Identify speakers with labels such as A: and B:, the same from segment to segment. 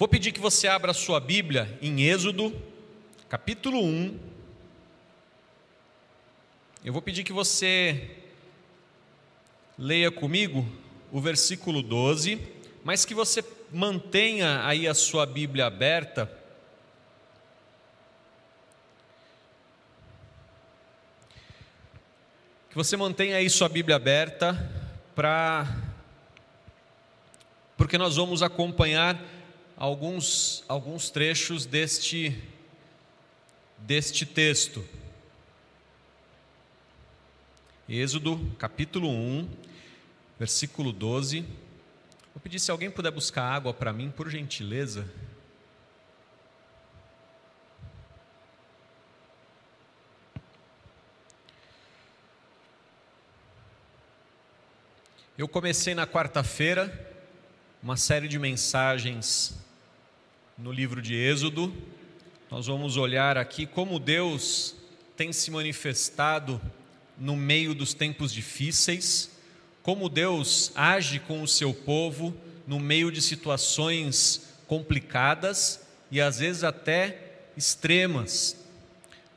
A: Vou pedir que você abra a sua Bíblia em Êxodo, capítulo 1. Eu vou pedir que você leia comigo o versículo 12, mas que você mantenha aí a sua Bíblia aberta. Que você mantenha aí sua Bíblia aberta para porque nós vamos acompanhar alguns, alguns trechos deste, deste texto. Êxodo, capítulo 1, versículo 12. Vou pedir se alguém puder buscar água para mim, por gentileza. Eu comecei na quarta-feira uma série de mensagens no livro de Êxodo. Nós vamos olhar aqui como Deus tem se manifestado no meio dos tempos difíceis, como Deus age com o seu povo no meio de situações complicadas e às vezes até extremas.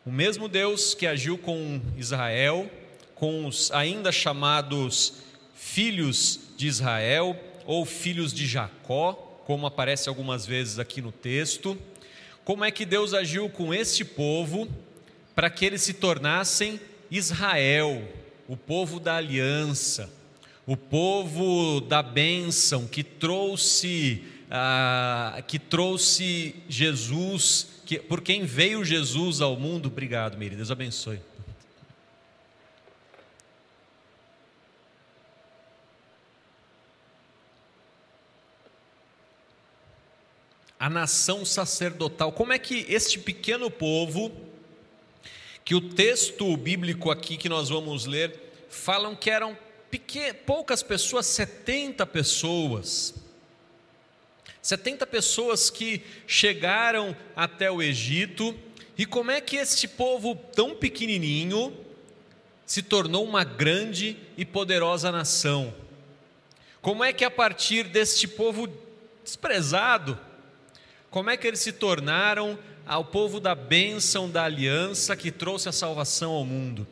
A: O mesmo Deus que agiu com Israel, com os ainda chamados filhos de Israel ou filhos de Jacó, como aparece algumas vezes aqui no texto. Como é que Deus agiu com este povo para que eles se tornassem Israel, o povo da aliança, o povo da bênção que trouxe ah, que trouxe Jesus, que, por quem veio Jesus ao mundo. Obrigado, Miri, Deus abençoe. A nação sacerdotal. Como é que este pequeno povo, que o texto bíblico aqui que nós vamos ler, falam que eram poucas pessoas, 70 pessoas. 70 pessoas que chegaram até o Egito, e como é que este povo tão pequenininho se tornou uma grande e poderosa nação? Como é que a partir deste povo desprezado, como é que eles se tornaram ao povo da bênção da aliança que trouxe a salvação ao mundo?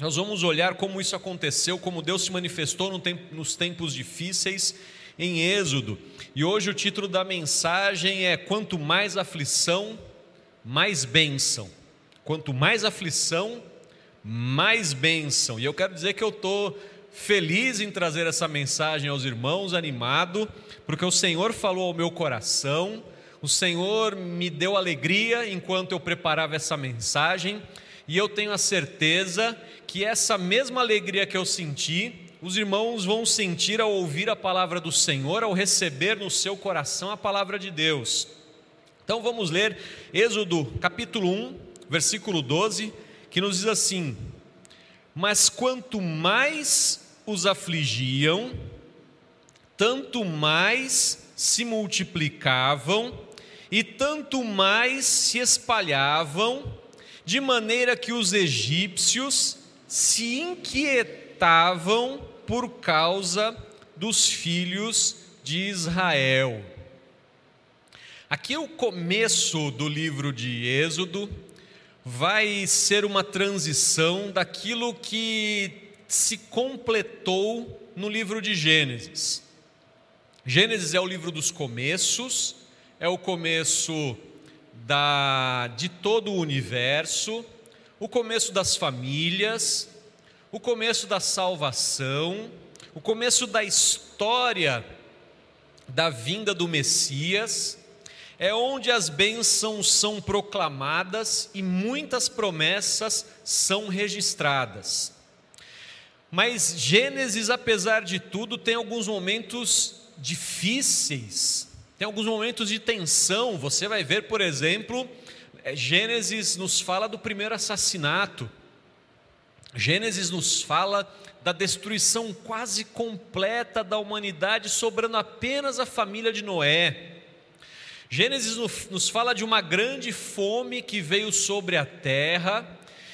A: Nós vamos olhar como isso aconteceu, como Deus se manifestou nos tempos difíceis em Êxodo. E hoje o título da mensagem é: Quanto mais aflição, mais bênção. Quanto mais aflição, mais bênção. E eu quero dizer que eu estou feliz em trazer essa mensagem aos irmãos, animado, porque o Senhor falou ao meu coração o Senhor me deu alegria enquanto eu preparava essa mensagem, e eu tenho a certeza que essa mesma alegria que eu senti, os irmãos vão sentir ao ouvir a palavra do Senhor, ao receber no seu coração a palavra de Deus. Então vamos ler Êxodo capítulo 1, versículo 12, que nos diz assim: Mas quanto mais os afligiam, tanto mais se multiplicavam e tanto mais se espalhavam, de maneira que os egípcios se inquietavam por causa dos filhos de Israel. Aqui o começo do livro de Êxodo vai ser uma transição daquilo que se completou no livro de Gênesis. Gênesis é o livro dos começos, é o começo da, de todo o universo, o começo das famílias, o começo da salvação, o começo da história da vinda do Messias, é onde as bênçãos são proclamadas e muitas promessas são registradas. Mas Gênesis, apesar de tudo, tem alguns momentos difíceis tem alguns momentos de tensão. Você vai ver, por exemplo, é, Gênesis nos fala do primeiro assassinato. Gênesis nos fala da destruição quase completa da humanidade, sobrando apenas a família de Noé. Gênesis nos fala de uma grande fome que veio sobre a terra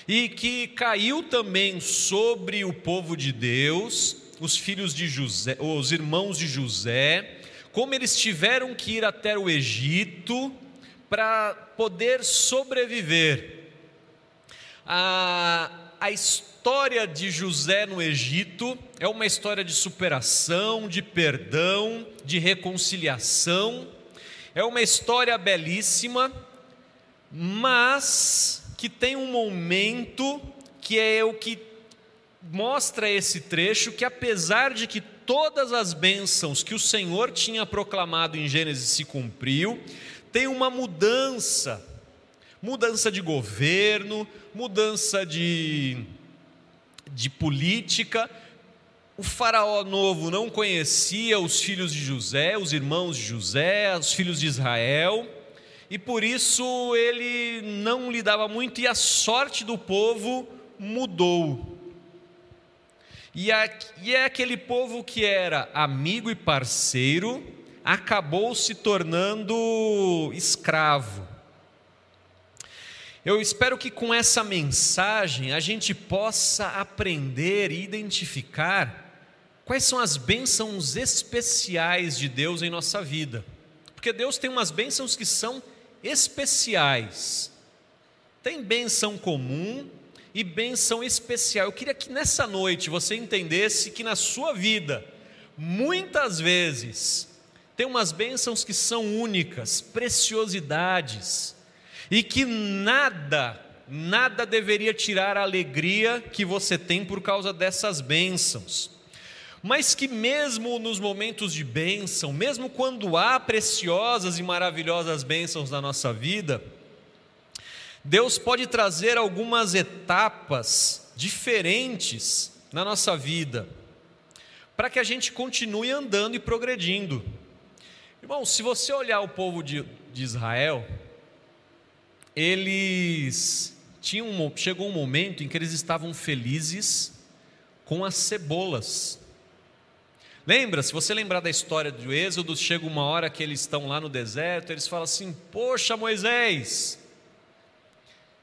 A: e que caiu também sobre o povo de Deus, os filhos de José, os irmãos de José, como eles tiveram que ir até o Egito para poder sobreviver. A, a história de José no Egito é uma história de superação, de perdão, de reconciliação. É uma história belíssima, mas que tem um momento que é o que mostra esse trecho que apesar de que todas as bênçãos que o Senhor tinha proclamado em Gênesis se cumpriu, tem uma mudança, mudança de governo, mudança de, de política. O faraó novo não conhecia os filhos de José, os irmãos de José, os filhos de Israel, e por isso ele não lidava muito, e a sorte do povo mudou. E, é aquele povo que era amigo e parceiro, acabou se tornando escravo. Eu espero que com essa mensagem a gente possa aprender e identificar quais são as bênçãos especiais de Deus em nossa vida. Porque Deus tem umas bênçãos que são especiais. Tem bênção comum e bênção especial. Eu queria que nessa noite você entendesse que na sua vida, muitas vezes, tem umas bênçãos que são únicas, preciosidades, e que nada, nada deveria tirar a alegria que você tem por causa dessas bênçãos. Mas que mesmo nos momentos de bênção, mesmo quando há preciosas e maravilhosas bênçãos na nossa vida, Deus pode trazer algumas etapas diferentes na nossa vida, para que a gente continue andando e progredindo. Irmão, se você olhar o povo de, de Israel, eles tinham, chegou um momento em que eles estavam felizes com as cebolas. Lembra, se você lembrar da história do Êxodo, chega uma hora que eles estão lá no deserto, eles falam assim: Poxa, Moisés,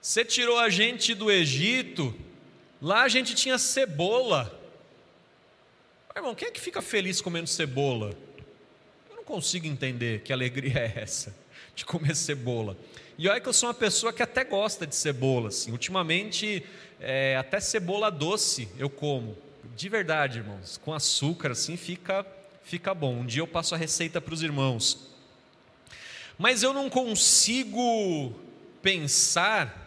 A: você tirou a gente do Egito, lá a gente tinha cebola. Mas, irmão, quem é que fica feliz comendo cebola? Eu não consigo entender que alegria é essa de comer cebola. E olha que eu sou uma pessoa que até gosta de cebola. Assim. Ultimamente, é, até cebola doce eu como. De verdade, irmãos. Com açúcar, assim, fica, fica bom. Um dia eu passo a receita para os irmãos. Mas eu não consigo pensar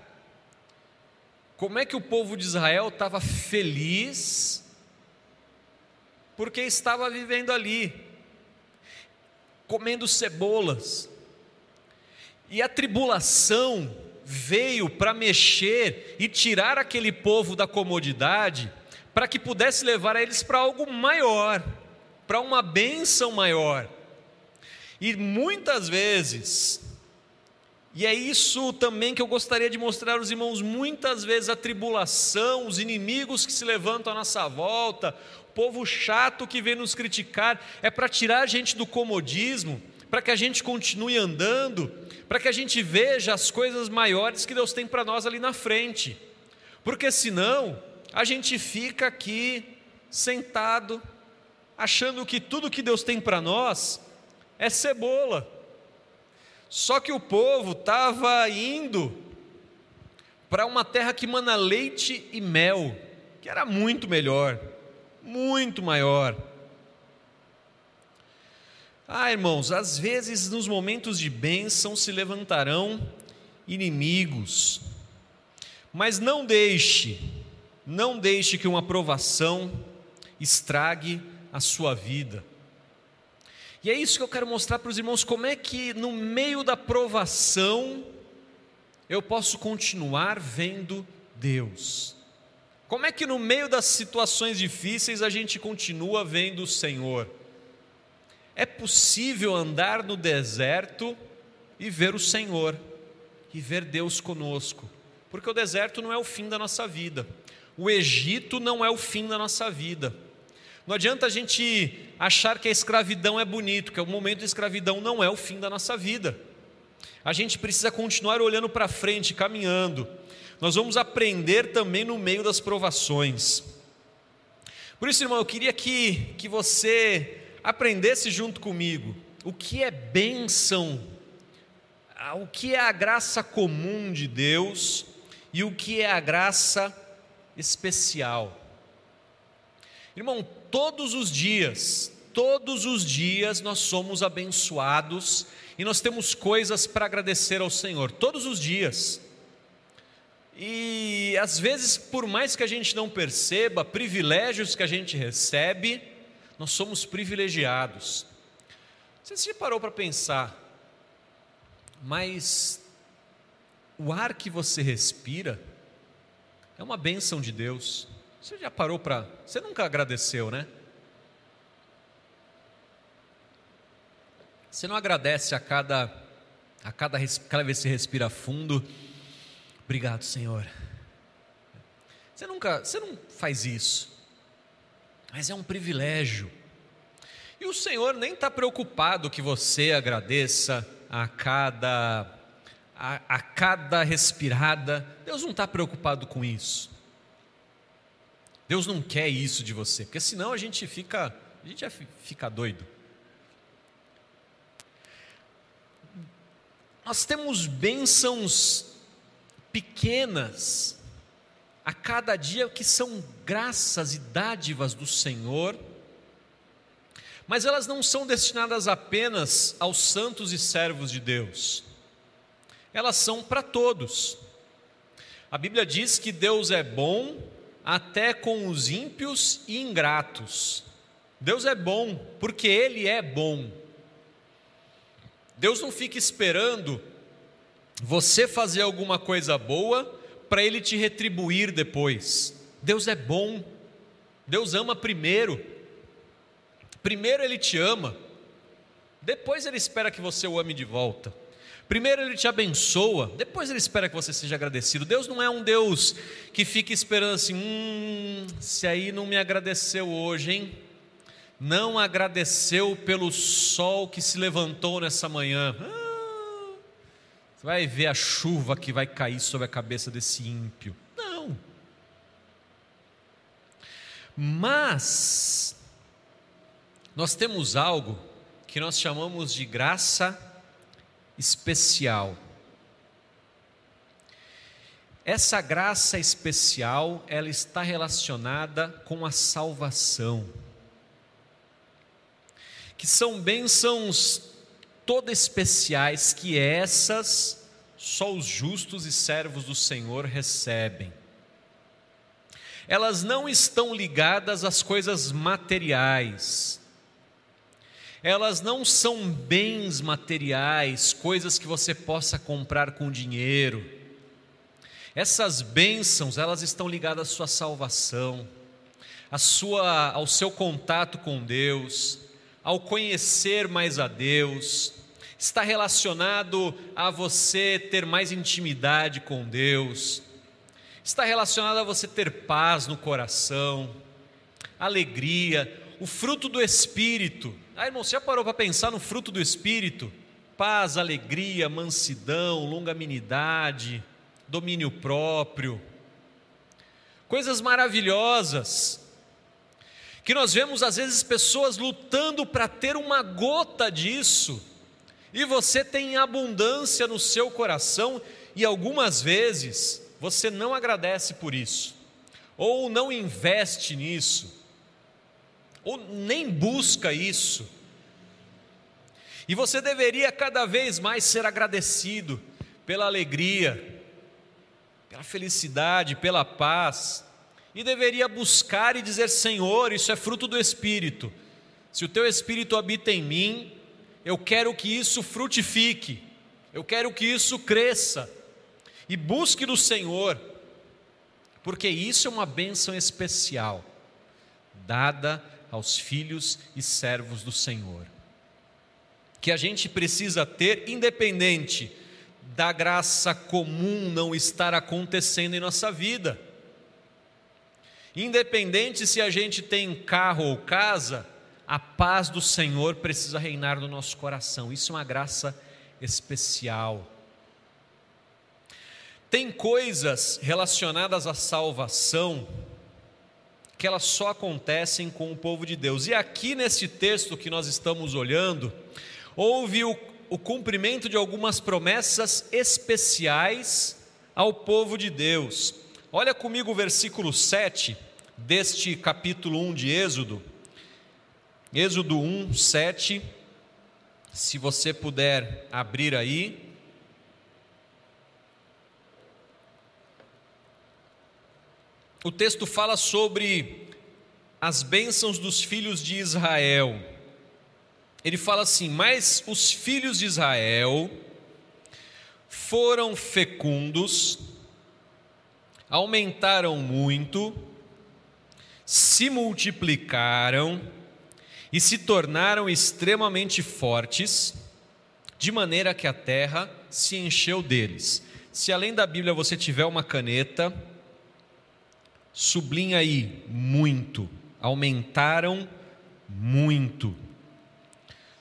A: como é que o povo de Israel estava feliz porque estava vivendo ali, comendo cebolas. E a tribulação veio para mexer e tirar aquele povo da comodidade, para que pudesse levar eles para algo maior, para uma bênção maior. E muitas vezes e é isso também que eu gostaria de mostrar aos irmãos. Muitas vezes a tribulação, os inimigos que se levantam à nossa volta, o povo chato que vem nos criticar, é para tirar a gente do comodismo, para que a gente continue andando, para que a gente veja as coisas maiores que Deus tem para nós ali na frente. Porque senão, a gente fica aqui sentado, achando que tudo que Deus tem para nós é cebola só que o povo estava indo para uma terra que mana leite e mel, que era muito melhor, muito maior. Ah, irmãos, às vezes nos momentos de bênção se levantarão inimigos, mas não deixe, não deixe que uma provação estrague a sua vida. E é isso que eu quero mostrar para os irmãos: como é que no meio da provação eu posso continuar vendo Deus. Como é que no meio das situações difíceis a gente continua vendo o Senhor? É possível andar no deserto e ver o Senhor, e ver Deus conosco, porque o deserto não é o fim da nossa vida, o Egito não é o fim da nossa vida. Não adianta a gente achar que a escravidão é bonito, que o momento de escravidão não é o fim da nossa vida. A gente precisa continuar olhando para frente, caminhando. Nós vamos aprender também no meio das provações. Por isso, irmão, eu queria que, que você aprendesse junto comigo o que é bênção, o que é a graça comum de Deus e o que é a graça especial. Irmão, todos os dias, todos os dias nós somos abençoados e nós temos coisas para agradecer ao Senhor, todos os dias. E às vezes, por mais que a gente não perceba, privilégios que a gente recebe, nós somos privilegiados. Você se parou para pensar, mas o ar que você respira é uma bênção de Deus. Você já parou para. Você nunca agradeceu, né? Você não agradece a cada, a cada, cada vez que você respira fundo Obrigado, Senhor. Você nunca, você não faz isso, mas é um privilégio. E o Senhor nem está preocupado que você agradeça a cada a, a cada respirada. Deus não está preocupado com isso. Deus não quer isso de você, porque senão a gente fica, a gente fica doido. Nós temos bênçãos pequenas a cada dia que são graças e dádivas do Senhor, mas elas não são destinadas apenas aos santos e servos de Deus, elas são para todos. A Bíblia diz que Deus é bom até com os ímpios e ingratos. Deus é bom porque Ele é bom. Deus não fica esperando você fazer alguma coisa boa para ele te retribuir depois. Deus é bom. Deus ama primeiro. Primeiro ele te ama. Depois ele espera que você o ame de volta. Primeiro ele te abençoa, depois ele espera que você seja agradecido. Deus não é um Deus que fica esperando assim, hum, se aí não me agradeceu hoje, hein? Não agradeceu pelo sol que se levantou nessa manhã. Ah, você vai ver a chuva que vai cair sobre a cabeça desse ímpio. Não. Mas, nós temos algo que nós chamamos de graça especial. Essa graça especial, ela está relacionada com a salvação. Que são bênçãos toda especiais que essas só os justos e servos do Senhor recebem. Elas não estão ligadas às coisas materiais. Elas não são bens materiais, coisas que você possa comprar com dinheiro. Essas bênçãos, elas estão ligadas à sua salvação, à sua, ao seu contato com Deus, ao conhecer mais a Deus, está relacionado a você ter mais intimidade com Deus, está relacionado a você ter paz no coração, alegria, o fruto do Espírito. Ah, irmão, você já parou para pensar no fruto do Espírito? Paz, alegria, mansidão, longanimidade, domínio próprio. Coisas maravilhosas que nós vemos às vezes pessoas lutando para ter uma gota disso e você tem abundância no seu coração e algumas vezes você não agradece por isso, ou não investe nisso, ou nem busca isso. E você deveria cada vez mais ser agradecido pela alegria, pela felicidade, pela paz, e deveria buscar e dizer: Senhor, isso é fruto do Espírito. Se o teu Espírito habita em mim, eu quero que isso frutifique, eu quero que isso cresça, e busque do Senhor, porque isso é uma bênção especial, dada aos filhos e servos do Senhor, que a gente precisa ter, independente da graça comum não estar acontecendo em nossa vida. Independente se a gente tem carro ou casa, a paz do Senhor precisa reinar no nosso coração. Isso é uma graça especial. Tem coisas relacionadas à salvação que elas só acontecem com o povo de Deus. E aqui nesse texto que nós estamos olhando, houve o, o cumprimento de algumas promessas especiais ao povo de Deus. Olha comigo o versículo 7 deste capítulo 1 de Êxodo. Êxodo 1, 7. Se você puder abrir aí. O texto fala sobre as bênçãos dos filhos de Israel. Ele fala assim: Mas os filhos de Israel foram fecundos, aumentaram muito, se multiplicaram e se tornaram extremamente fortes, de maneira que a terra se encheu deles. Se além da Bíblia você tiver uma caneta, sublinha aí muito, aumentaram muito.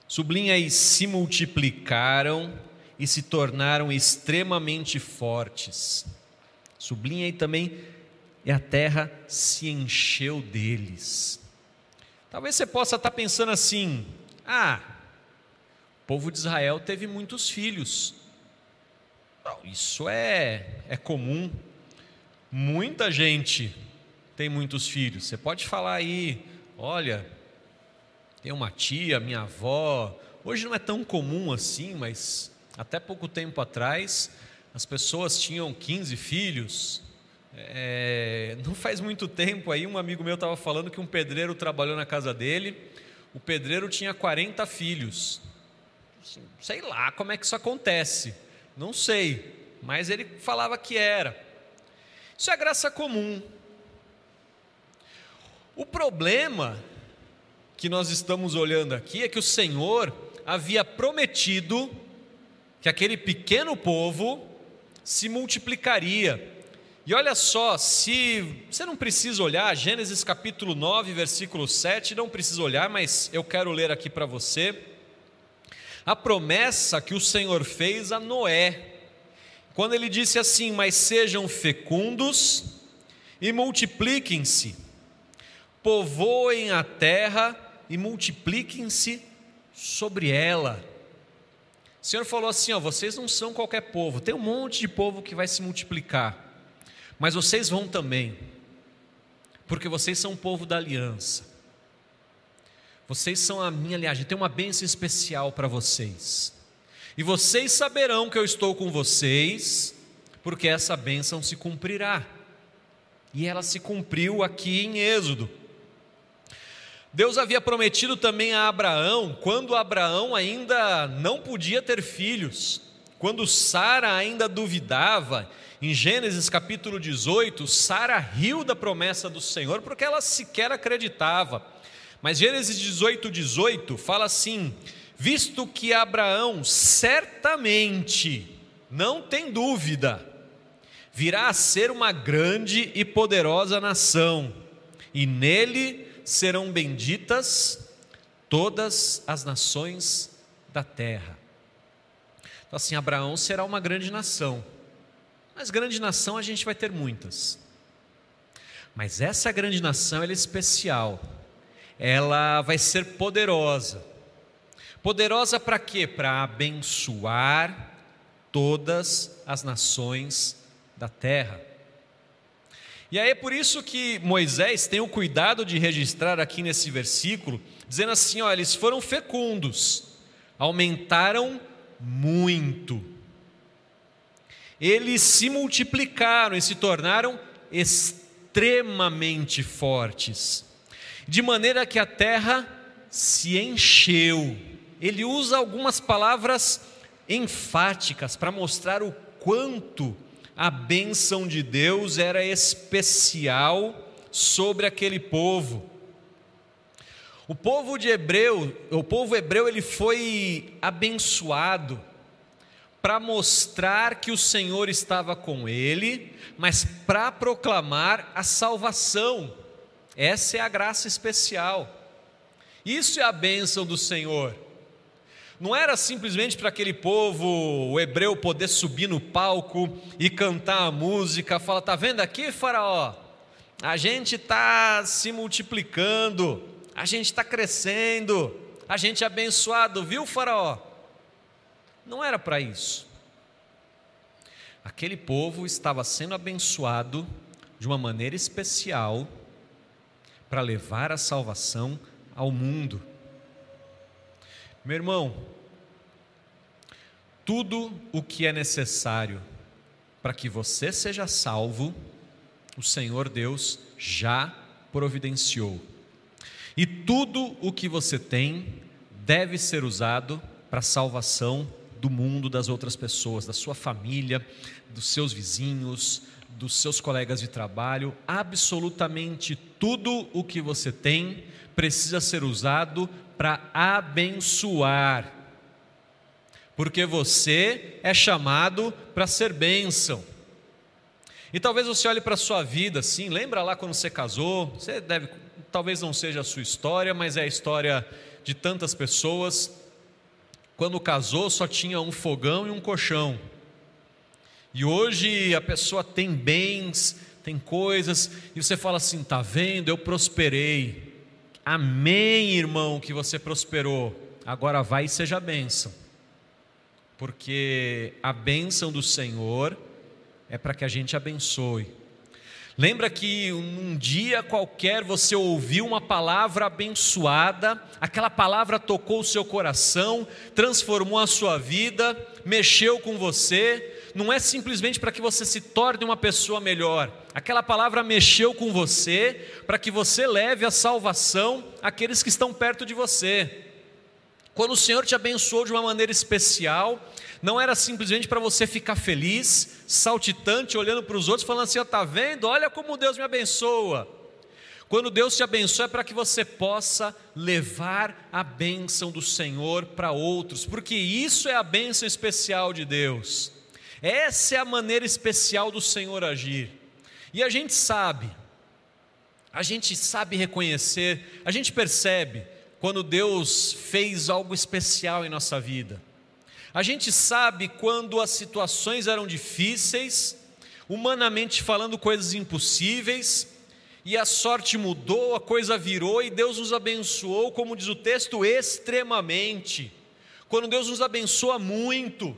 A: Sublinha aí se multiplicaram e se tornaram extremamente fortes. Sublinha aí também e a terra se encheu deles. Talvez você possa estar pensando assim: ah, o povo de Israel teve muitos filhos. isso é, é comum. Muita gente tem muitos filhos. Você pode falar aí, olha, tem uma tia, minha avó. Hoje não é tão comum assim, mas até pouco tempo atrás as pessoas tinham 15 filhos, é, não faz muito tempo aí, um amigo meu estava falando que um pedreiro trabalhou na casa dele, o pedreiro tinha 40 filhos. Sei lá como é que isso acontece, não sei, mas ele falava que era. Isso é graça comum. O problema que nós estamos olhando aqui é que o Senhor havia prometido que aquele pequeno povo se multiplicaria e olha só, se você não precisa olhar, Gênesis capítulo 9, versículo 7, não precisa olhar, mas eu quero ler aqui para você. A promessa que o Senhor fez a Noé, quando ele disse assim: Mas sejam fecundos e multipliquem-se, povoem a terra e multipliquem-se sobre ela. O Senhor falou assim: ó, vocês não são qualquer povo, tem um monte de povo que vai se multiplicar. Mas vocês vão também, porque vocês são o povo da aliança. Vocês são a minha aliança. Tem uma bênção especial para vocês. E vocês saberão que eu estou com vocês, porque essa bênção se cumprirá. E ela se cumpriu aqui em Êxodo. Deus havia prometido também a Abraão, quando Abraão ainda não podia ter filhos, quando Sara ainda duvidava em Gênesis capítulo 18, Sara riu da promessa do Senhor porque ela sequer acreditava. Mas Gênesis 18, 18 fala assim: visto que Abraão certamente, não tem dúvida, virá a ser uma grande e poderosa nação, e nele serão benditas todas as nações da terra. Então, assim, Abraão será uma grande nação. Mas grande nação a gente vai ter muitas. Mas essa grande nação ela é especial. Ela vai ser poderosa. Poderosa para quê? Para abençoar todas as nações da terra. E aí é por isso que Moisés tem o cuidado de registrar aqui nesse versículo, dizendo assim: olha, eles foram fecundos, aumentaram muito eles se multiplicaram e se tornaram extremamente fortes, de maneira que a terra se encheu. Ele usa algumas palavras enfáticas para mostrar o quanto a bênção de Deus era especial sobre aquele povo. O povo de Hebreu, o povo hebreu, ele foi abençoado para mostrar que o Senhor estava com ele, mas para proclamar a salvação. Essa é a graça especial. Isso é a bênção do Senhor. Não era simplesmente para aquele povo, o hebreu, poder subir no palco e cantar a música, falar: tá vendo aqui, Faraó? A gente está se multiplicando, a gente está crescendo, a gente é abençoado, viu, Faraó? Não era para isso. Aquele povo estava sendo abençoado de uma maneira especial para levar a salvação ao mundo. Meu irmão, tudo o que é necessário para que você seja salvo, o Senhor Deus já providenciou. E tudo o que você tem deve ser usado para a salvação do mundo, das outras pessoas, da sua família, dos seus vizinhos, dos seus colegas de trabalho. Absolutamente tudo o que você tem precisa ser usado para abençoar. Porque você é chamado para ser bênção. E talvez você olhe para a sua vida assim, lembra lá quando você casou? Você deve, talvez não seja a sua história, mas é a história de tantas pessoas. Quando casou, só tinha um fogão e um colchão. E hoje a pessoa tem bens, tem coisas, e você fala assim: tá vendo, eu prosperei. Amém, irmão, que você prosperou. Agora vai e seja bênção. Porque a bênção do Senhor é para que a gente abençoe. Lembra que um dia qualquer você ouviu uma palavra abençoada, aquela palavra tocou o seu coração, transformou a sua vida, mexeu com você, não é simplesmente para que você se torne uma pessoa melhor, aquela palavra mexeu com você para que você leve a salvação àqueles que estão perto de você. Quando o Senhor te abençoou de uma maneira especial, não era simplesmente para você ficar feliz, saltitante, olhando para os outros, falando assim: está vendo? Olha como Deus me abençoa. Quando Deus te abençoa é para que você possa levar a bênção do Senhor para outros, porque isso é a bênção especial de Deus. Essa é a maneira especial do Senhor agir. E a gente sabe, a gente sabe reconhecer, a gente percebe quando Deus fez algo especial em nossa vida. A gente sabe quando as situações eram difíceis, humanamente falando, coisas impossíveis, e a sorte mudou, a coisa virou e Deus nos abençoou, como diz o texto, extremamente. Quando Deus nos abençoa muito.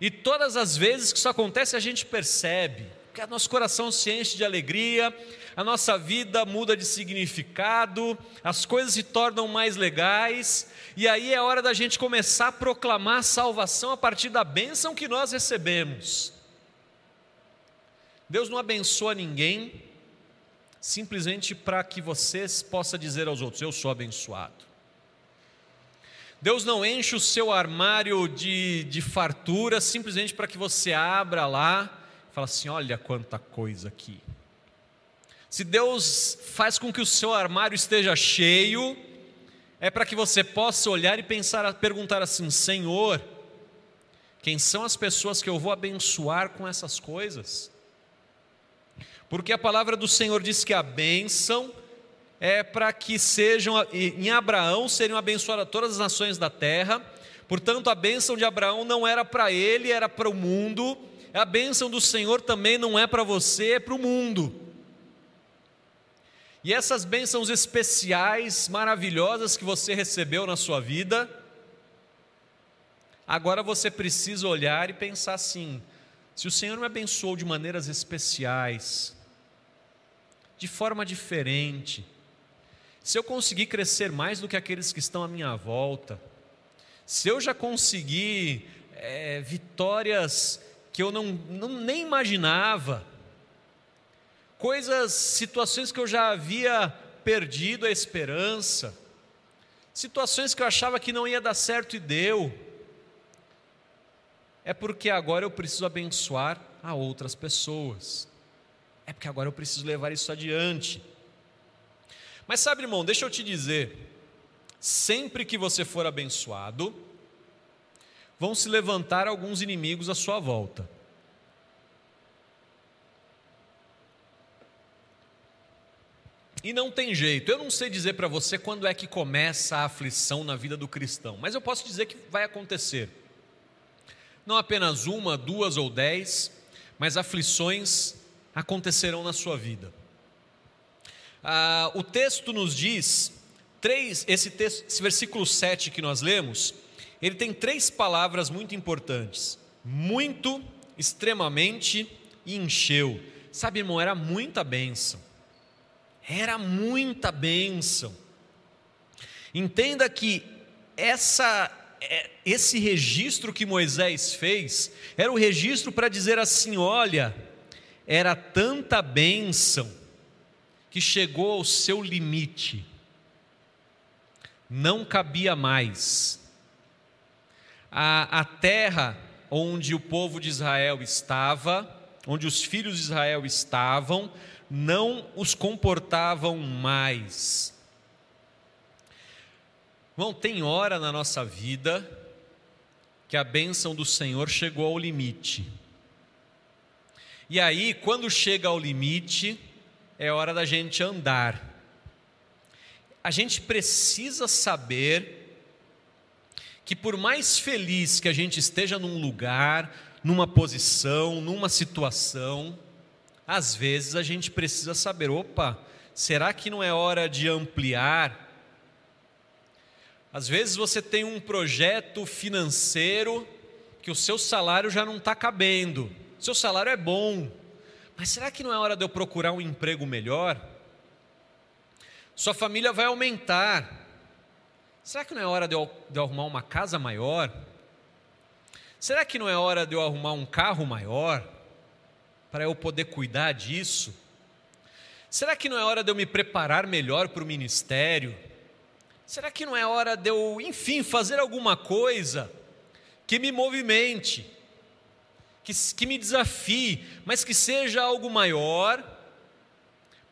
A: E todas as vezes que isso acontece, a gente percebe, que nosso coração se enche de alegria, a nossa vida muda de significado, as coisas se tornam mais legais, e aí é hora da gente começar a proclamar a salvação a partir da bênção que nós recebemos. Deus não abençoa ninguém simplesmente para que você possa dizer aos outros: Eu sou abençoado. Deus não enche o seu armário de, de fartura simplesmente para que você abra lá fale assim: Olha quanta coisa aqui. Se Deus faz com que o seu armário esteja cheio, é para que você possa olhar e pensar, perguntar assim: Senhor, quem são as pessoas que eu vou abençoar com essas coisas? Porque a palavra do Senhor diz que a bênção é para que sejam, em Abraão, seriam abençoadas todas as nações da terra. Portanto, a bênção de Abraão não era para ele, era para o mundo. A bênção do Senhor também não é para você, é para o mundo. E essas bênçãos especiais, maravilhosas que você recebeu na sua vida, agora você precisa olhar e pensar assim: se o Senhor me abençoou de maneiras especiais, de forma diferente, se eu conseguir crescer mais do que aqueles que estão à minha volta, se eu já consegui é, vitórias que eu não, não nem imaginava, coisas, situações que eu já havia perdido a esperança, situações que eu achava que não ia dar certo e deu, é porque agora eu preciso abençoar a outras pessoas, é porque agora eu preciso levar isso adiante. Mas sabe, irmão, deixa eu te dizer, sempre que você for abençoado, vão se levantar alguns inimigos à sua volta. E não tem jeito, eu não sei dizer para você quando é que começa a aflição na vida do cristão, mas eu posso dizer que vai acontecer. Não apenas uma, duas ou dez, mas aflições acontecerão na sua vida. Ah, o texto nos diz, três, esse, texto, esse versículo 7 que nós lemos, ele tem três palavras muito importantes: muito, extremamente e encheu. Sabe, irmão, era muita bênção. Era muita bênção. Entenda que essa, é, esse registro que Moisés fez era o registro para dizer assim: olha, era tanta bênção que chegou ao seu limite, não cabia mais. A, a terra onde o povo de Israel estava, onde os filhos de Israel estavam, não os comportavam mais. Bom, tem hora na nossa vida que a bênção do Senhor chegou ao limite. E aí, quando chega ao limite, é hora da gente andar. A gente precisa saber que, por mais feliz que a gente esteja num lugar, numa posição, numa situação, às vezes a gente precisa saber: opa, será que não é hora de ampliar? Às vezes você tem um projeto financeiro que o seu salário já não está cabendo, seu salário é bom, mas será que não é hora de eu procurar um emprego melhor? Sua família vai aumentar, será que não é hora de eu, de eu arrumar uma casa maior? Será que não é hora de eu arrumar um carro maior para eu poder cuidar disso? Será que não é hora de eu me preparar melhor para o ministério? Será que não é hora de eu, enfim, fazer alguma coisa que me movimente, que, que me desafie, mas que seja algo maior,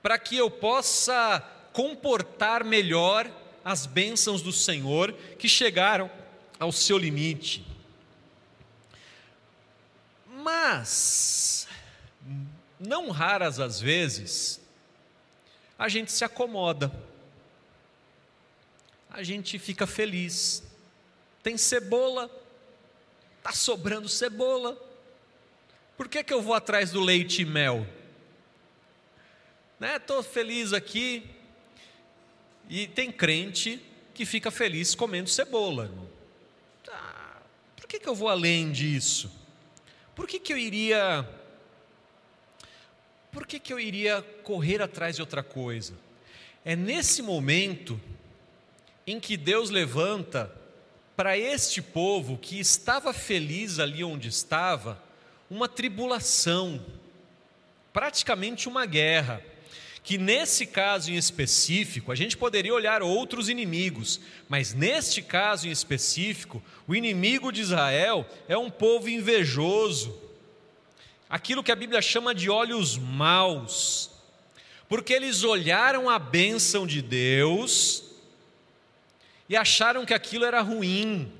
A: para que eu possa comportar melhor as bênçãos do Senhor que chegaram ao seu limite? Mas, não raras as vezes, a gente se acomoda, a gente fica feliz. Tem cebola, está sobrando cebola, por que, que eu vou atrás do leite e mel? Estou né? feliz aqui, e tem crente que fica feliz comendo cebola. Tá, por que, que eu vou além disso? por que, que eu iria. Por que, que eu iria correr atrás de outra coisa? É nesse momento em que Deus levanta para este povo que estava feliz ali onde estava, uma tribulação, praticamente uma guerra que nesse caso em específico, a gente poderia olhar outros inimigos, mas neste caso em específico, o inimigo de Israel é um povo invejoso, aquilo que a Bíblia chama de olhos maus, porque eles olharam a bênção de Deus e acharam que aquilo era ruim.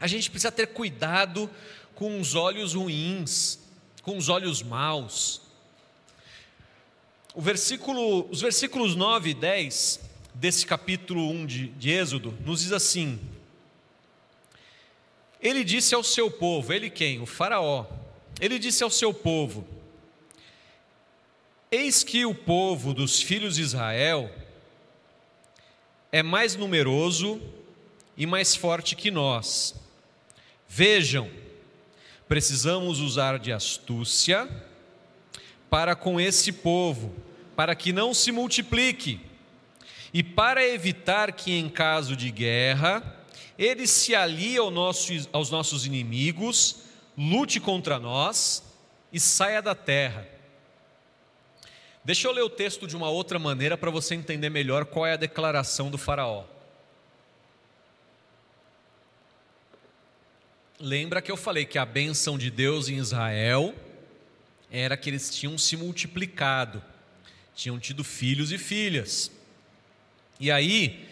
A: A gente precisa ter cuidado com os olhos ruins, com os olhos maus versículo, os versículos 9 e 10 desse capítulo 1 de, de Êxodo nos diz assim: Ele disse ao seu povo, ele quem? O Faraó. Ele disse ao seu povo: Eis que o povo dos filhos de Israel é mais numeroso e mais forte que nós. Vejam, precisamos usar de astúcia para com esse povo, para que não se multiplique, e para evitar que, em caso de guerra, ele se alie ao nosso, aos nossos inimigos, lute contra nós e saia da terra. Deixa eu ler o texto de uma outra maneira para você entender melhor qual é a declaração do Faraó. Lembra que eu falei que a bênção de Deus em Israel era que eles tinham se multiplicado, tinham tido filhos e filhas. E aí,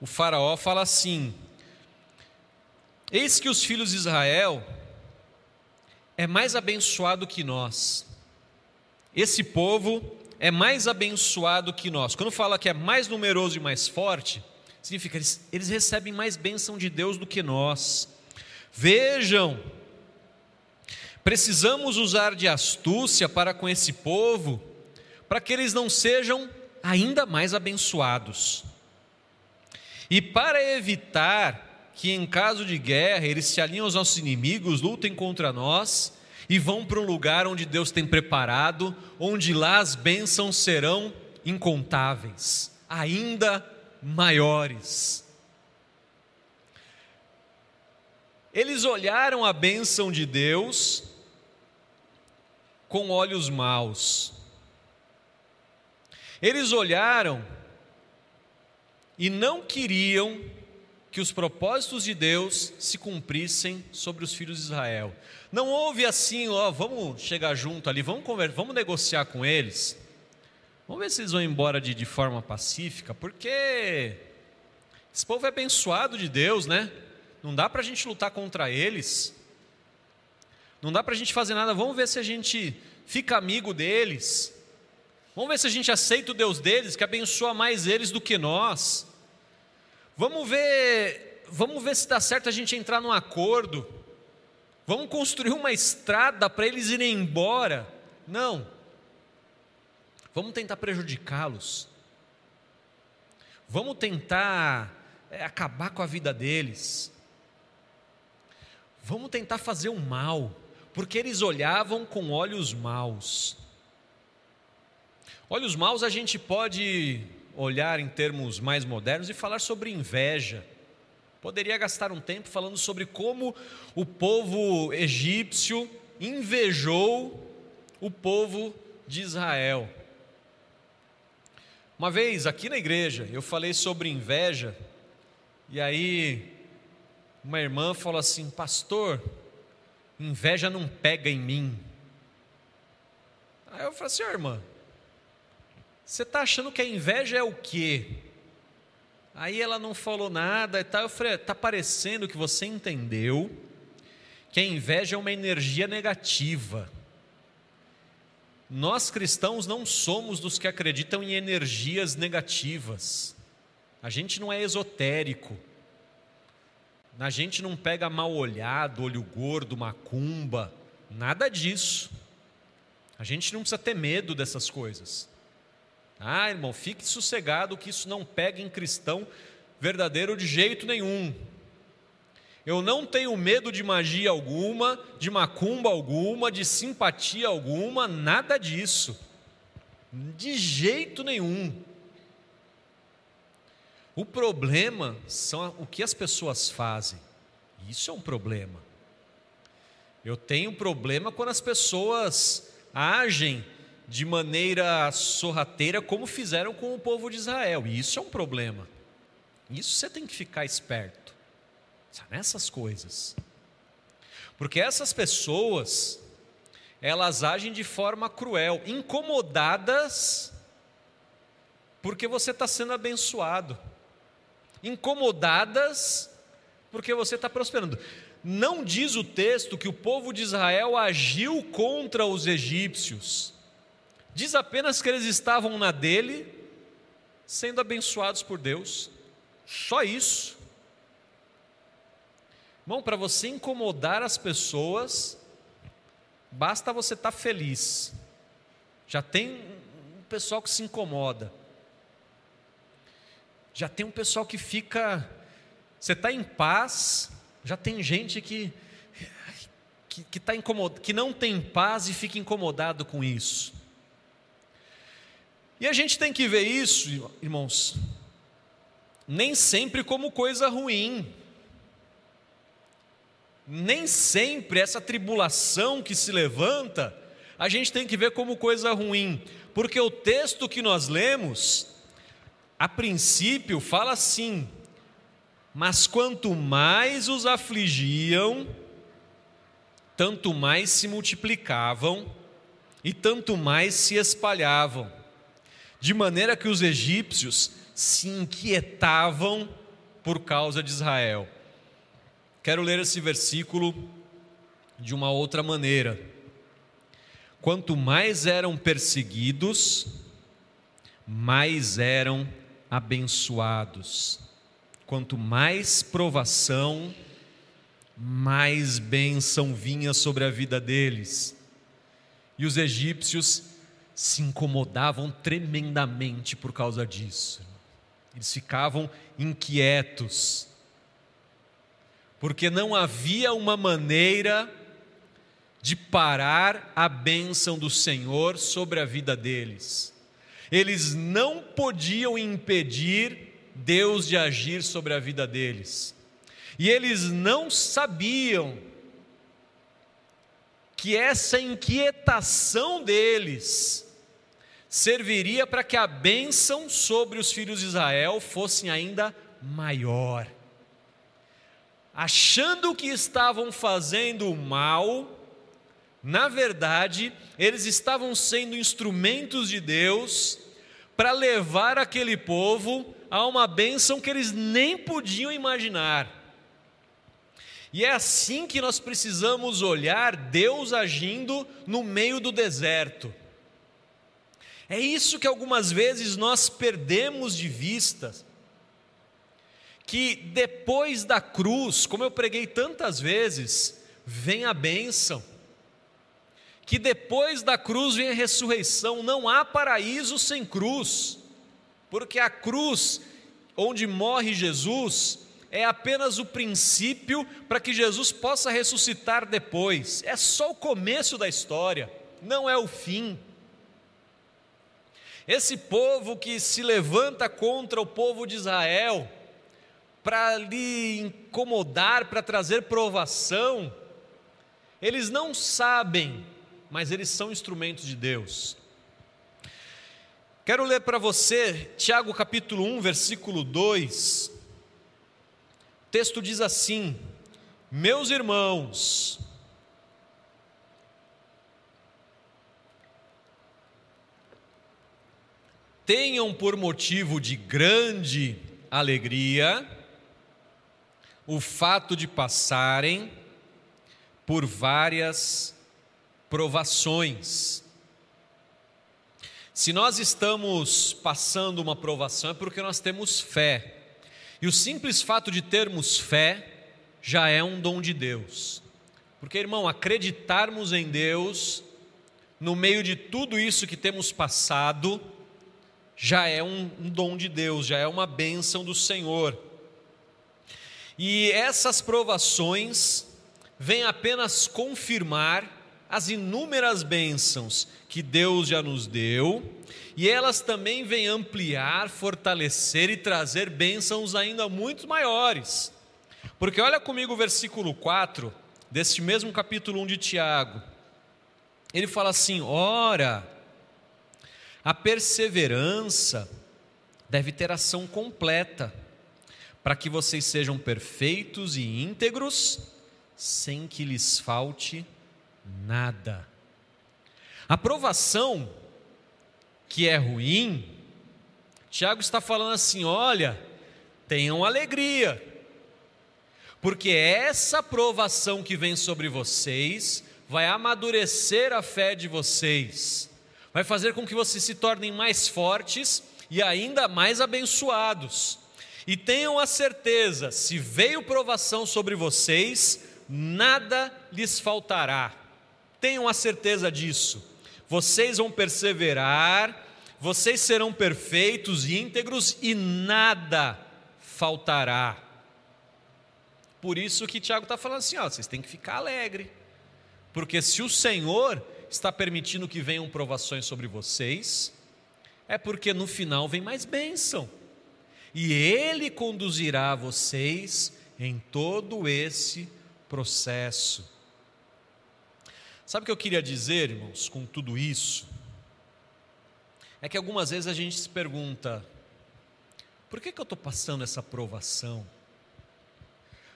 A: o Faraó fala assim: Eis que os filhos de Israel é mais abençoado que nós. Esse povo é mais abençoado que nós. Quando fala que é mais numeroso e mais forte, significa que eles, eles recebem mais bênção de Deus do que nós. Vejam, Precisamos usar de astúcia para com esse povo, para que eles não sejam ainda mais abençoados. E para evitar que em caso de guerra eles se alinham aos nossos inimigos, lutem contra nós e vão para um lugar onde Deus tem preparado, onde lá as bênçãos serão incontáveis, ainda maiores. Eles olharam a bênção de Deus com olhos maus. Eles olharam e não queriam que os propósitos de Deus se cumprissem sobre os filhos de Israel. Não houve assim, ó, vamos chegar junto ali, vamos conversar, vamos negociar com eles. Vamos ver se eles vão embora de, de forma pacífica, porque esse povo é abençoado de Deus, né? Não dá para a gente lutar contra eles. Não dá para a gente fazer nada. Vamos ver se a gente fica amigo deles. Vamos ver se a gente aceita o Deus deles, que abençoa mais eles do que nós. Vamos ver, vamos ver se dá certo a gente entrar num acordo. Vamos construir uma estrada para eles irem embora. Não. Vamos tentar prejudicá-los. Vamos tentar é, acabar com a vida deles. Vamos tentar fazer o mal, porque eles olhavam com olhos maus. Olhos maus a gente pode olhar em termos mais modernos e falar sobre inveja. Poderia gastar um tempo falando sobre como o povo egípcio invejou o povo de Israel. Uma vez aqui na igreja eu falei sobre inveja, e aí uma irmã falou assim: Pastor, inveja não pega em mim. Aí eu falei assim: irmã, você está achando que a inveja é o quê? Aí ela não falou nada e tal. Eu falei: está parecendo que você entendeu que a inveja é uma energia negativa. Nós cristãos não somos dos que acreditam em energias negativas. A gente não é esotérico. A gente não pega mal olhado, olho gordo, macumba, nada disso. A gente não precisa ter medo dessas coisas. Ah, irmão, fique sossegado que isso não pega em cristão verdadeiro de jeito nenhum. Eu não tenho medo de magia alguma, de macumba alguma, de simpatia alguma, nada disso. De jeito nenhum. O problema são o que as pessoas fazem. Isso é um problema. Eu tenho problema quando as pessoas agem de maneira sorrateira, como fizeram com o povo de Israel. Isso é um problema. Isso você tem que ficar esperto nessas coisas. Porque essas pessoas, elas agem de forma cruel, incomodadas, porque você está sendo abençoado incomodadas porque você está prosperando. Não diz o texto que o povo de Israel agiu contra os egípcios, diz apenas que eles estavam na dele, sendo abençoados por Deus, só isso. Irmão, para você incomodar as pessoas, basta você estar tá feliz. Já tem um pessoal que se incomoda. Já tem um pessoal que fica. Você está em paz, já tem gente que que, que, tá incomod... que não tem paz e fica incomodado com isso. E a gente tem que ver isso, irmãos, nem sempre como coisa ruim. Nem sempre essa tribulação que se levanta, a gente tem que ver como coisa ruim, porque o texto que nós lemos a princípio fala assim: mas quanto mais os afligiam, tanto mais se multiplicavam e tanto mais se espalhavam, de maneira que os egípcios se inquietavam por causa de Israel. Quero ler esse versículo de uma outra maneira. Quanto mais eram perseguidos, mais eram abençoados. Quanto mais provação, mais bênção vinha sobre a vida deles. E os egípcios se incomodavam tremendamente por causa disso. Eles ficavam inquietos. porque não havia uma maneira de parar a bênção do Senhor sobre a vida deles. Eles não podiam impedir Deus de agir sobre a vida deles. E eles não sabiam que essa inquietação deles serviria para que a bênção sobre os filhos de Israel fosse ainda maior. Achando que estavam fazendo mal, na verdade, eles estavam sendo instrumentos de Deus para levar aquele povo a uma bênção que eles nem podiam imaginar. E é assim que nós precisamos olhar Deus agindo no meio do deserto. É isso que algumas vezes nós perdemos de vista. Que depois da cruz, como eu preguei tantas vezes, vem a bênção que depois da cruz vem a ressurreição, não há paraíso sem cruz, porque a cruz onde morre Jesus é apenas o princípio para que Jesus possa ressuscitar depois, é só o começo da história, não é o fim. Esse povo que se levanta contra o povo de Israel, para lhe incomodar, para trazer provação, eles não sabem mas eles são instrumentos de Deus. Quero ler para você Tiago capítulo 1, versículo 2. O texto diz assim: Meus irmãos, tenham por motivo de grande alegria o fato de passarem por várias provações. Se nós estamos passando uma provação é porque nós temos fé. E o simples fato de termos fé já é um dom de Deus. Porque, irmão, acreditarmos em Deus no meio de tudo isso que temos passado já é um, um dom de Deus, já é uma bênção do Senhor. E essas provações vêm apenas confirmar as inúmeras bênçãos que Deus já nos deu, e elas também vêm ampliar, fortalecer e trazer bênçãos ainda muito maiores. Porque olha comigo o versículo 4 deste mesmo capítulo 1 de Tiago. Ele fala assim: Ora, a perseverança deve ter ação completa, para que vocês sejam perfeitos e íntegros, sem que lhes falte nada. A provação que é ruim, Tiago está falando assim: olha, tenham alegria, porque essa provação que vem sobre vocês vai amadurecer a fé de vocês, vai fazer com que vocês se tornem mais fortes e ainda mais abençoados. E tenham a certeza: se veio provação sobre vocês, nada lhes faltará. Tenham a certeza disso. Vocês vão perseverar, vocês serão perfeitos, íntegros e nada faltará. Por isso que Tiago está falando assim: ó, vocês têm que ficar alegre, porque se o Senhor está permitindo que venham provações sobre vocês, é porque no final vem mais bênção, e Ele conduzirá vocês em todo esse processo. Sabe o que eu queria dizer, irmãos, com tudo isso? É que algumas vezes a gente se pergunta: por que, que eu estou passando essa provação?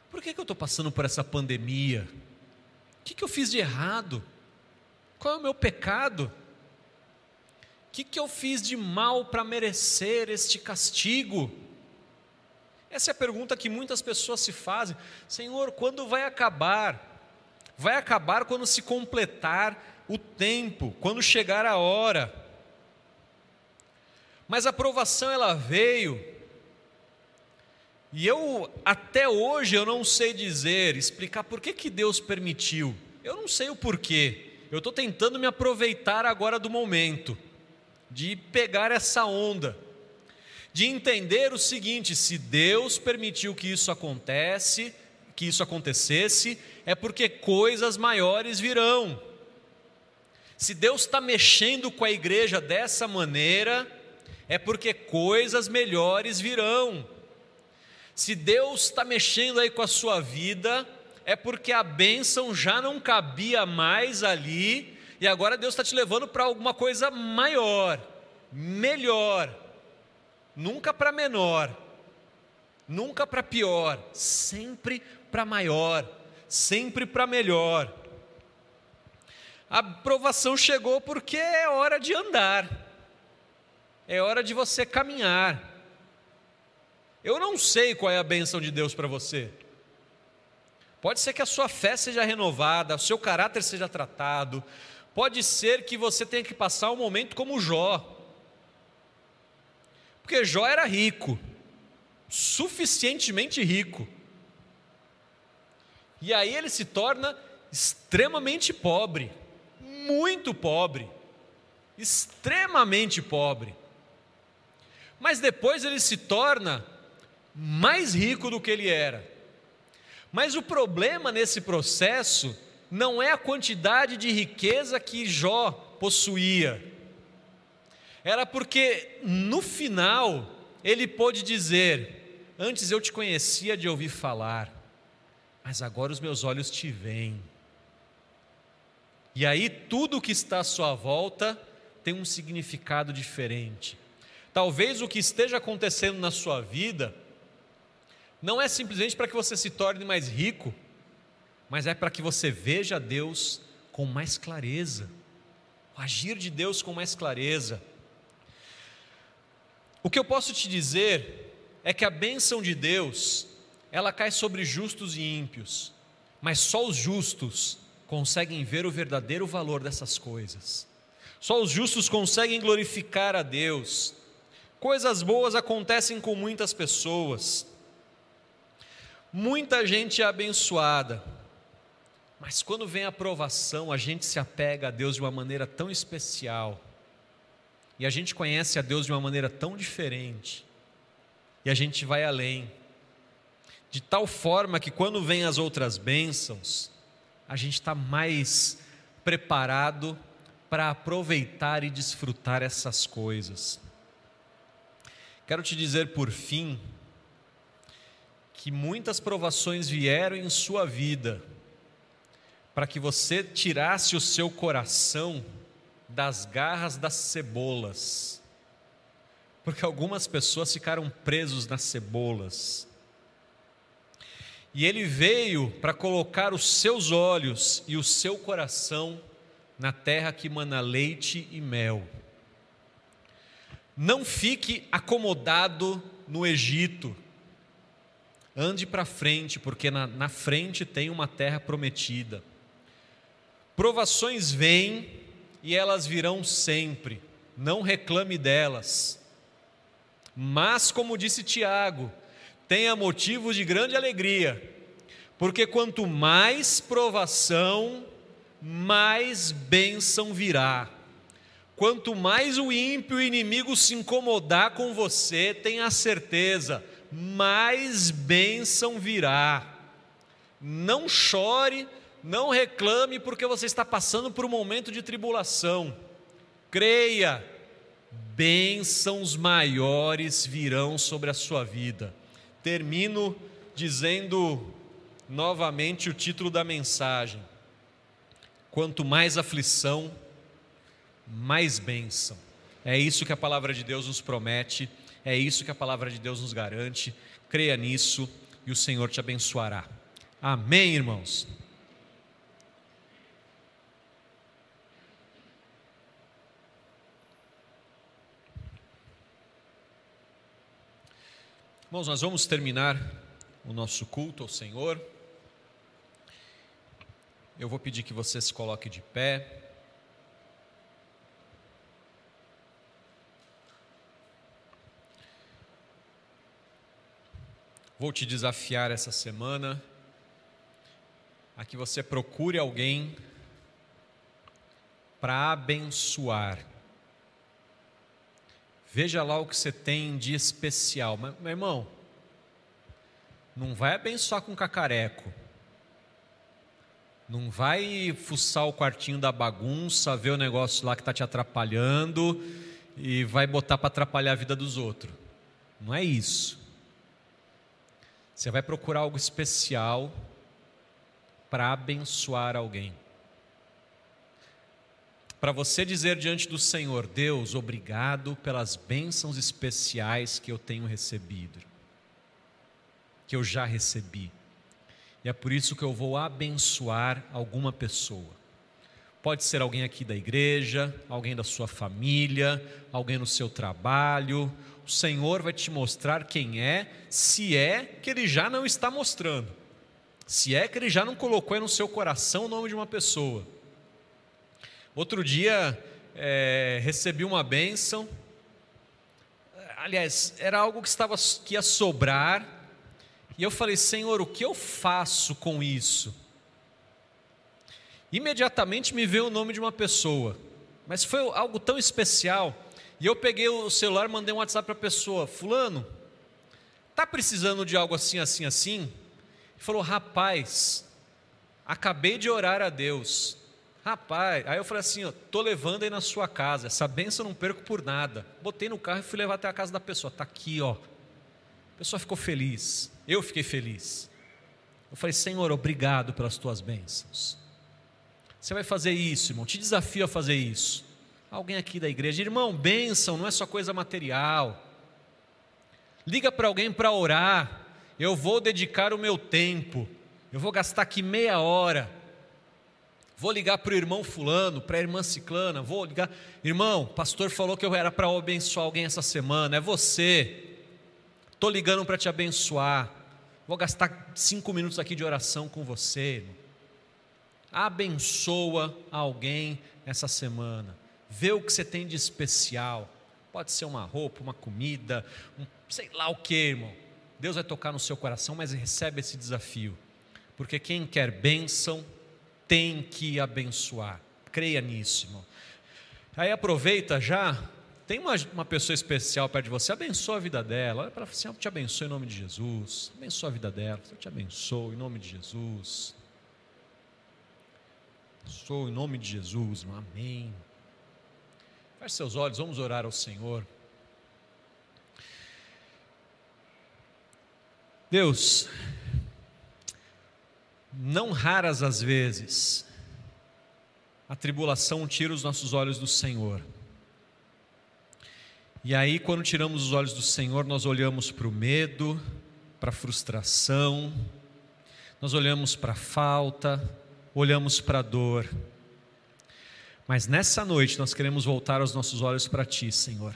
A: Por que, que eu estou passando por essa pandemia? O que, que eu fiz de errado? Qual é o meu pecado? O que, que eu fiz de mal para merecer este castigo? Essa é a pergunta que muitas pessoas se fazem: Senhor, quando vai acabar? Vai acabar quando se completar o tempo, quando chegar a hora. Mas a aprovação ela veio, e eu até hoje eu não sei dizer, explicar por que, que Deus permitiu. Eu não sei o porquê. Eu estou tentando me aproveitar agora do momento, de pegar essa onda, de entender o seguinte: se Deus permitiu que isso acontece, que isso acontecesse, é porque coisas maiores virão. Se Deus está mexendo com a igreja dessa maneira, é porque coisas melhores virão. Se Deus está mexendo aí com a sua vida, é porque a bênção já não cabia mais ali, e agora Deus está te levando para alguma coisa maior, melhor, nunca para menor, nunca para pior, sempre para maior, sempre para melhor. A provação chegou porque é hora de andar, é hora de você caminhar. Eu não sei qual é a bênção de Deus para você. Pode ser que a sua fé seja renovada, o seu caráter seja tratado. Pode ser que você tenha que passar um momento como Jó. Porque Jó era rico, suficientemente rico. E aí ele se torna extremamente pobre, muito pobre, extremamente pobre. Mas depois ele se torna mais rico do que ele era. Mas o problema nesse processo não é a quantidade de riqueza que Jó possuía, era porque no final ele pôde dizer: Antes eu te conhecia de ouvir falar, mas agora os meus olhos te veem. E aí tudo o que está à sua volta tem um significado diferente. Talvez o que esteja acontecendo na sua vida não é simplesmente para que você se torne mais rico, mas é para que você veja Deus com mais clareza, o agir de Deus com mais clareza. O que eu posso te dizer é que a bênção de Deus, ela cai sobre justos e ímpios, mas só os justos conseguem ver o verdadeiro valor dessas coisas. Só os justos conseguem glorificar a Deus. Coisas boas acontecem com muitas pessoas. Muita gente é abençoada, mas quando vem a aprovação, a gente se apega a Deus de uma maneira tão especial, e a gente conhece a Deus de uma maneira tão diferente, e a gente vai além, de tal forma que quando vem as outras bênçãos, a gente está mais preparado para aproveitar e desfrutar essas coisas. Quero te dizer por fim, que muitas provações vieram em sua vida para que você tirasse o seu coração das garras das cebolas. Porque algumas pessoas ficaram presos nas cebolas. E ele veio para colocar os seus olhos e o seu coração na terra que mana leite e mel. Não fique acomodado no Egito, Ande para frente, porque na, na frente tem uma terra prometida. Provações vêm e elas virão sempre, não reclame delas. Mas, como disse Tiago, tenha motivos de grande alegria, porque quanto mais provação, mais bênção virá. Quanto mais o ímpio inimigo se incomodar com você, tenha certeza, mais bênção virá. Não chore, não reclame, porque você está passando por um momento de tribulação. Creia, bênçãos maiores virão sobre a sua vida. Termino dizendo novamente o título da mensagem: Quanto mais aflição, mais bênção. É isso que a palavra de Deus nos promete é isso que a palavra de Deus nos garante. Creia nisso e o Senhor te abençoará. Amém, irmãos. Irmãos, nós vamos terminar o nosso culto ao Senhor. Eu vou pedir que você se coloque de pé. Vou te desafiar essa semana a que você procure alguém para abençoar. Veja lá o que você tem de especial. Mas, meu irmão, Não vai abençoar com cacareco. Não vai fuçar o quartinho da bagunça, ver o negócio lá que está te atrapalhando e vai botar para atrapalhar a vida dos outros. Não é isso. Você vai procurar algo especial para abençoar alguém. Para você dizer diante do Senhor, Deus, obrigado pelas bênçãos especiais que eu tenho recebido, que eu já recebi. E é por isso que eu vou abençoar alguma pessoa. Pode ser alguém aqui da igreja, alguém da sua família, alguém no seu trabalho. O Senhor vai te mostrar quem é, se é que Ele já não está mostrando. Se é que Ele já não colocou no seu coração o nome de uma pessoa. Outro dia, é, recebi uma bênção. Aliás, era algo que, estava, que ia sobrar. E eu falei, Senhor, o que eu faço com isso? imediatamente me veio o nome de uma pessoa, mas foi algo tão especial. E eu peguei o celular, mandei um WhatsApp para a pessoa: Fulano, tá precisando de algo assim, assim, assim? Ele falou: Rapaz, acabei de orar a Deus. Rapaz, aí eu falei assim: ó, tô levando aí na sua casa, essa benção não perco por nada. Botei no carro e fui levar até a casa da pessoa. Tá aqui, ó. A pessoa ficou feliz, eu fiquei feliz. Eu falei: Senhor, obrigado pelas tuas bênçãos. Você vai fazer isso, irmão. Te desafio a fazer isso. Alguém aqui da igreja, irmão, bênção não é só coisa material. Liga para alguém para orar. Eu vou dedicar o meu tempo. Eu vou gastar aqui meia hora. Vou ligar para o irmão Fulano, para a irmã Ciclana. Vou ligar. Irmão, pastor falou que eu era para abençoar alguém essa semana. É você. Estou ligando para te abençoar. Vou gastar cinco minutos aqui de oração com você. Irmão abençoa alguém essa semana. Vê o que você tem de especial. Pode ser uma roupa, uma comida, um, sei lá o que, irmão. Deus vai tocar no seu coração, mas recebe esse desafio. Porque quem quer bênção tem que abençoar. Creia nisso. Aí aproveita já, tem uma, uma pessoa especial perto de você, abençoa a vida dela. Olha para assim, eu te abençoe em nome de Jesus. Abençoa a vida dela, eu te abençoo em nome de Jesus. Sou em nome de Jesus, amém. Feche seus olhos, vamos orar ao Senhor. Deus, não raras as vezes, a tribulação tira os nossos olhos do Senhor. E aí, quando tiramos os olhos do Senhor, nós olhamos para o medo, para a frustração, nós olhamos para a falta, olhamos para a dor. Mas nessa noite nós queremos voltar os nossos olhos para Ti, Senhor.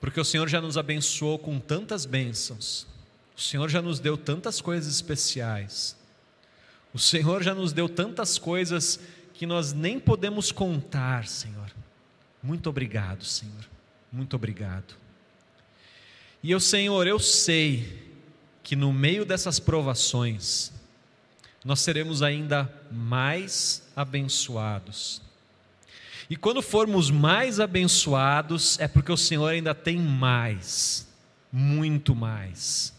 A: Porque o Senhor já nos abençoou com tantas bênçãos, o Senhor já nos deu tantas coisas especiais, o Senhor já nos deu tantas coisas que nós nem podemos contar, Senhor. Muito obrigado, Senhor. Muito obrigado. E eu, Senhor, eu sei que no meio dessas provações, nós seremos ainda mais abençoados. E quando formos mais abençoados, é porque o Senhor ainda tem mais, muito mais.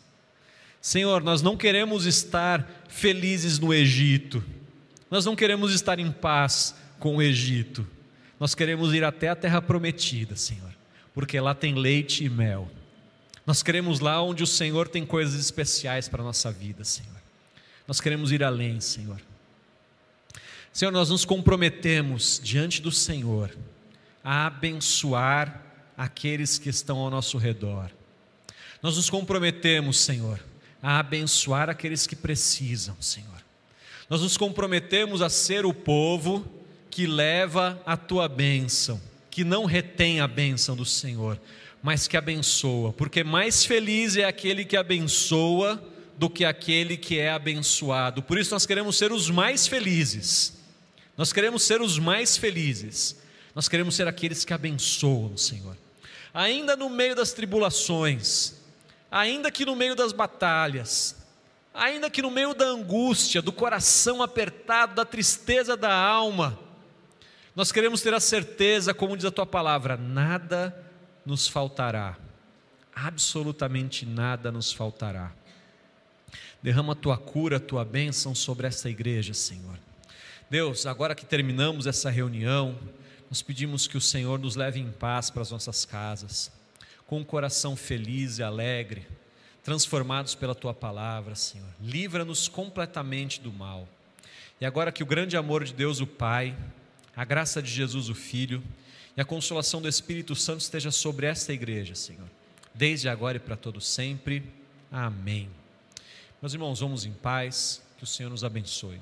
A: Senhor, nós não queremos estar felizes no Egito, nós não queremos estar em paz com o Egito, nós queremos ir até a terra prometida, Senhor, porque lá tem leite e mel. Nós queremos lá onde o Senhor tem coisas especiais para a nossa vida, Senhor. Nós queremos ir além, Senhor. Senhor, nós nos comprometemos diante do Senhor a abençoar aqueles que estão ao nosso redor. Nós nos comprometemos, Senhor, a abençoar aqueles que precisam, Senhor. Nós nos comprometemos a ser o povo que leva a tua bênção, que não retém a bênção do Senhor, mas que abençoa, porque mais feliz é aquele que abençoa do que aquele que é abençoado. Por isso nós queremos ser os mais felizes. Nós queremos ser os mais felizes. Nós queremos ser aqueles que abençoam, Senhor. Ainda no meio das tribulações, ainda que no meio das batalhas, ainda que no meio da angústia, do coração apertado, da tristeza da alma, nós queremos ter a certeza, como diz a tua palavra, nada nos faltará, absolutamente nada nos faltará. Derrama a tua cura, a tua bênção sobre essa igreja, Senhor. Deus, agora que terminamos essa reunião, nós pedimos que o Senhor nos leve em paz para as nossas casas, com um coração feliz e alegre, transformados pela tua palavra, Senhor. Livra-nos completamente do mal. E agora que o grande amor de Deus, o Pai, a graça de Jesus, o Filho, e a consolação do Espírito Santo esteja sobre esta igreja, Senhor, desde agora e para todo sempre. Amém. Meus irmãos, vamos em paz, que o Senhor nos abençoe.